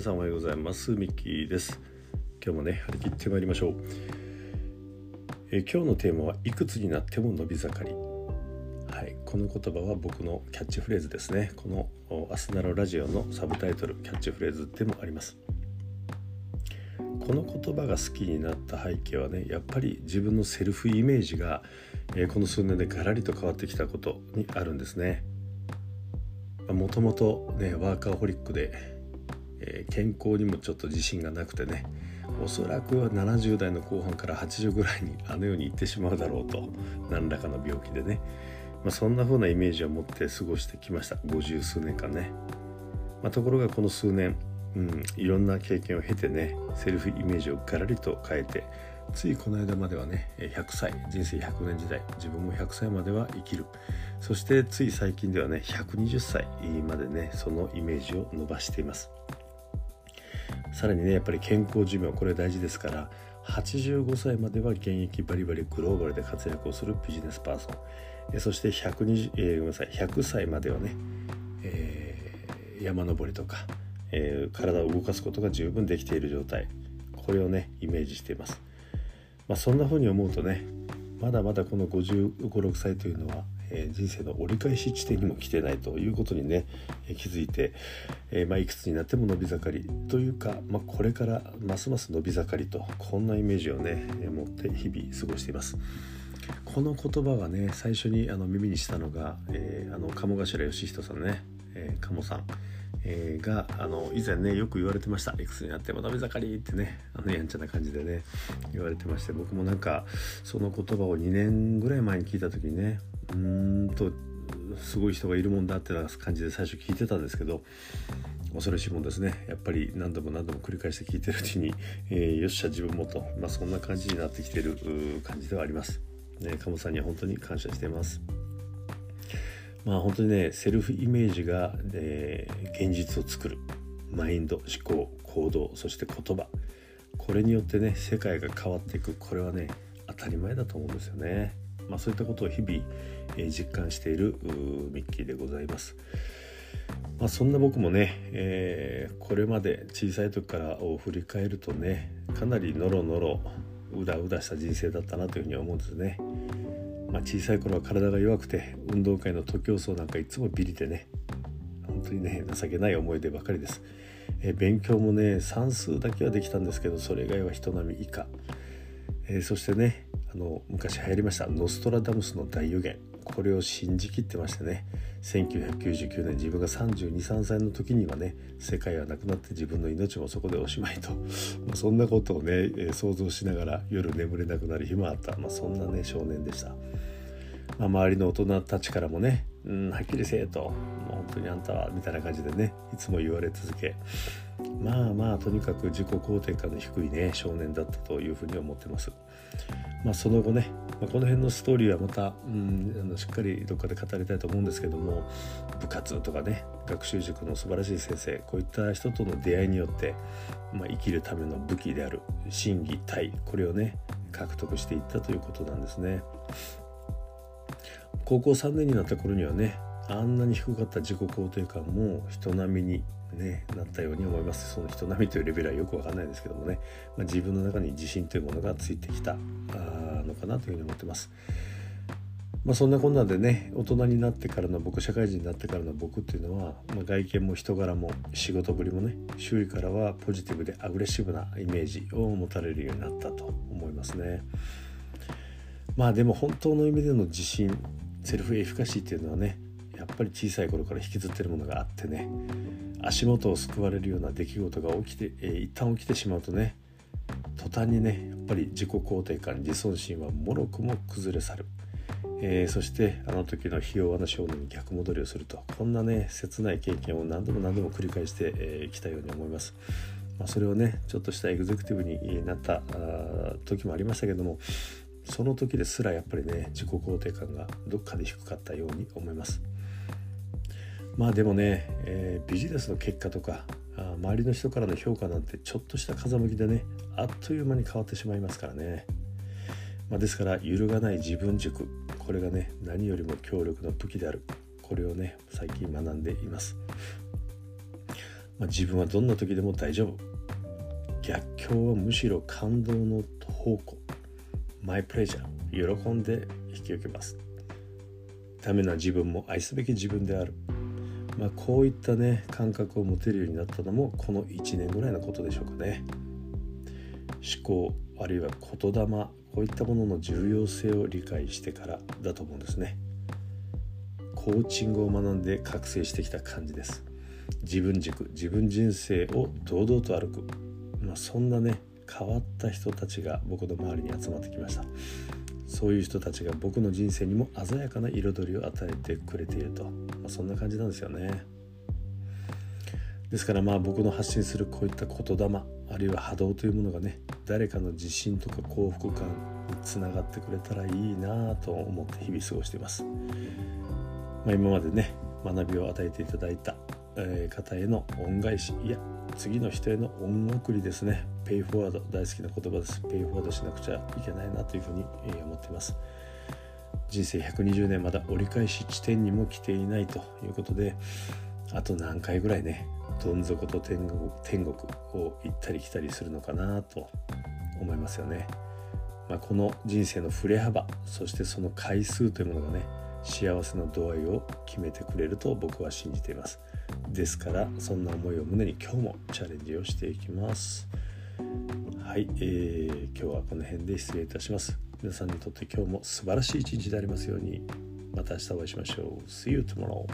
皆さんおはようございます。ミッキーです。今日もね張り切ってまいりましょう。え今日のテーマはいくつになっても伸び盛り。はいこの言葉は僕のキャッチフレーズですね。このアスナロラジオのサブタイトルキャッチフレーズでもあります。この言葉が好きになった背景はねやっぱり自分のセルフイメージが、えこの数年でガラリと変わってきたことにあるんですね。もともとねワーカーホリックで、えー、健康にもちょっと自信がなくてねおそらくは70代の後半から80ぐらいにあのように行ってしまうだろうと何らかの病気でね、まあ、そんな風なイメージを持って過ごしてきました。50数年間ね、まあ、ところがこの数年、うん、いろんな経験を経てねセルフイメージをガラリと変えてついこの間まではね100歳人生100年時代自分も100歳までは生きる。そしてつい最近ではね120歳までねそのイメージを伸ばしています。さらにねやっぱり健康寿命これ大事ですから85歳までは現役バリバリグローバルで活躍をするビジネスパーソン。そして120、えー、ごめんなさい100歳まではね、えー、山登りとか、えー、体を動かすことが十分できている状態。これをねイメージしています。まあ、そんな風に思うとねまだまだこの5 5 6歳というのは、え、人生の折り返し地点にも来てないということにね、え、気づいて、え、まあ、いくつになっても伸び盛りというか、まあ、これからますます伸び盛りとこんなイメージをね、持って日々過ごしています。この言葉がね最初にあの耳にしたのが、えあの鴨頭義人さんね、え鴨さん。えー、があの以前ねよく言われてました「いくつになっても伸び盛り」ってねあのやんちゃな感じでね言われてまして僕もなんかその言葉を2年ぐらい前に聞いた時にねうーんとすごい人がいるもんだってな感じで最初聞いてたんですけど恐ろしいもんですねやっぱり何度も何度も繰り返して聞いてるうちに、えー、よっしゃ自分もと、まあ、そんな感じになってきてる感じではあります。ね、鴨さんには本当に感謝しています。まあ本当にねセルフイメージが、えー、現実を作るマインド思考行動そして言葉これによってね世界が変わっていくこれはね当たり前だと思うんですよね。まあ、そういったことを日々、えー、実感しているミッキーでございます。まあ、そんな僕もね、えー、これまで小さい時からを振り返るとねかなりノロノロうだうだした人生だったなというふうに思うんですね。まあ、小さい頃は体が弱くて運動会の徒競走なんかいつもビリでね本当にね情けない思い出ばかりです、えー、勉強もね算数だけはできたんですけどそれ以外は人並み以下、えー、そしてねあの昔流行りましたノストラダムスの大予言。これを信じきってましてね。1999年自分が323歳の時にはね世界はなくなって自分の命もそこでおしまいと、まあ、そんなことをね、想像しながら夜眠れなくなる日もあった、まあ、そんなね少年でした。まあ、周りの大人たちからもね「うん、はっきりせえ」と「本当にあんたは」みたいな感じでねいつも言われ続けまあまあとにかく自己肯定感の低いね少年だったというふうに思ってます。まあ、その後ね、まあ、この辺のストーリーはまた、うん、あのしっかりどっかで語りたいと思うんですけども部活とかね学習塾の素晴らしい先生こういった人との出会いによって、まあ、生きるための武器である心技体これをね獲得していったということなんですね。高校3年になった頃にはねあんなに低かった自己肯定感も人並みに、ね、なったように思いますその人並みというレベルはよくわかんないですけどもね、まあ、自分の中に自信というものがついてきたのかなというふうに思ってます。まあ、そんなこんなでね大人になってからの僕社会人になってからの僕っていうのは、まあ、外見も人柄も仕事ぶりもね周囲からはポジティブでアグレッシブなイメージを持たれるようになったと思いますね。まあでも本当の意味での自信セルフエフィカシーっていうのはねやっぱり小さい頃から引きずってるものがあってね足元を救われるような出来事が起きて、えー、一旦起きてしまうとね途端にねやっぱり自己肯定感自尊心はもろくも崩れ去る、えー、そしてあの時のひ弱な少年に逆戻りをするとこんなね切ない経験を何度も何度も繰り返してき、えー、たように思います。まあ、それをねちょっとしたエグゼクティブになった時もありましたけどもその時ですらやっぱりね自己肯定感がどっかで低かったように思います。まあでもね、えー、ビジネスの結果とかあ周りの人からの評価なんてちょっとした風向きでねあっという間に変わってしまいますからね、まあ、ですから揺るがない自分軸これがね何よりも強力な武器である。これをね最近学んでいます。まあ、自分はどんな時でも大丈夫。逆境はむしろ感動の宝庫マイプレジャー喜んで引き受けます。ダメな自分も愛すべき自分である。まあ、こういったね感覚を持てるようになったのもこの1年ぐらいのことでしょうかね。思考あるいは言霊こういったものの重要性を理解してからだと思うんですね。コーチングを学んで覚醒してきた感じです。自分軸自分人生を堂々と歩く、まあ、そんなね変わった人たちが僕の周りに集まってきました。そういう人たちが僕の人生にも鮮やかな彩りを与えてくれていると、まあ、そんな感じなんですよね。ですからまあ僕の発信するこういった言霊あるいは波動というものがね誰かの自信とか幸福感につながってくれたらいいなと思って日々過ごしています、まあ、今までね学びを与えていただいた方への恩返しいや次の人への恩送りですね。ペイフォワード大好きな言葉です。ペイフォワードしなくちゃいけないなというふうに思っています。人生120年まだ折り返し地点にも来ていないということであと何回ぐらいねどん底と天国天国を行ったり来たりするのかなと思いますよね、まあ、この人生の振れ幅そしてその回数というものがね幸せの度合いを決めてくれると僕は信じています。ですからそんな思いを胸に今日もチャレンジをしていきます。はい、えー、今日はこの辺で失礼いたします。皆さんにとって今日も素晴らしい一日でありますようにまた明日お会いしましょう。See you tomorrow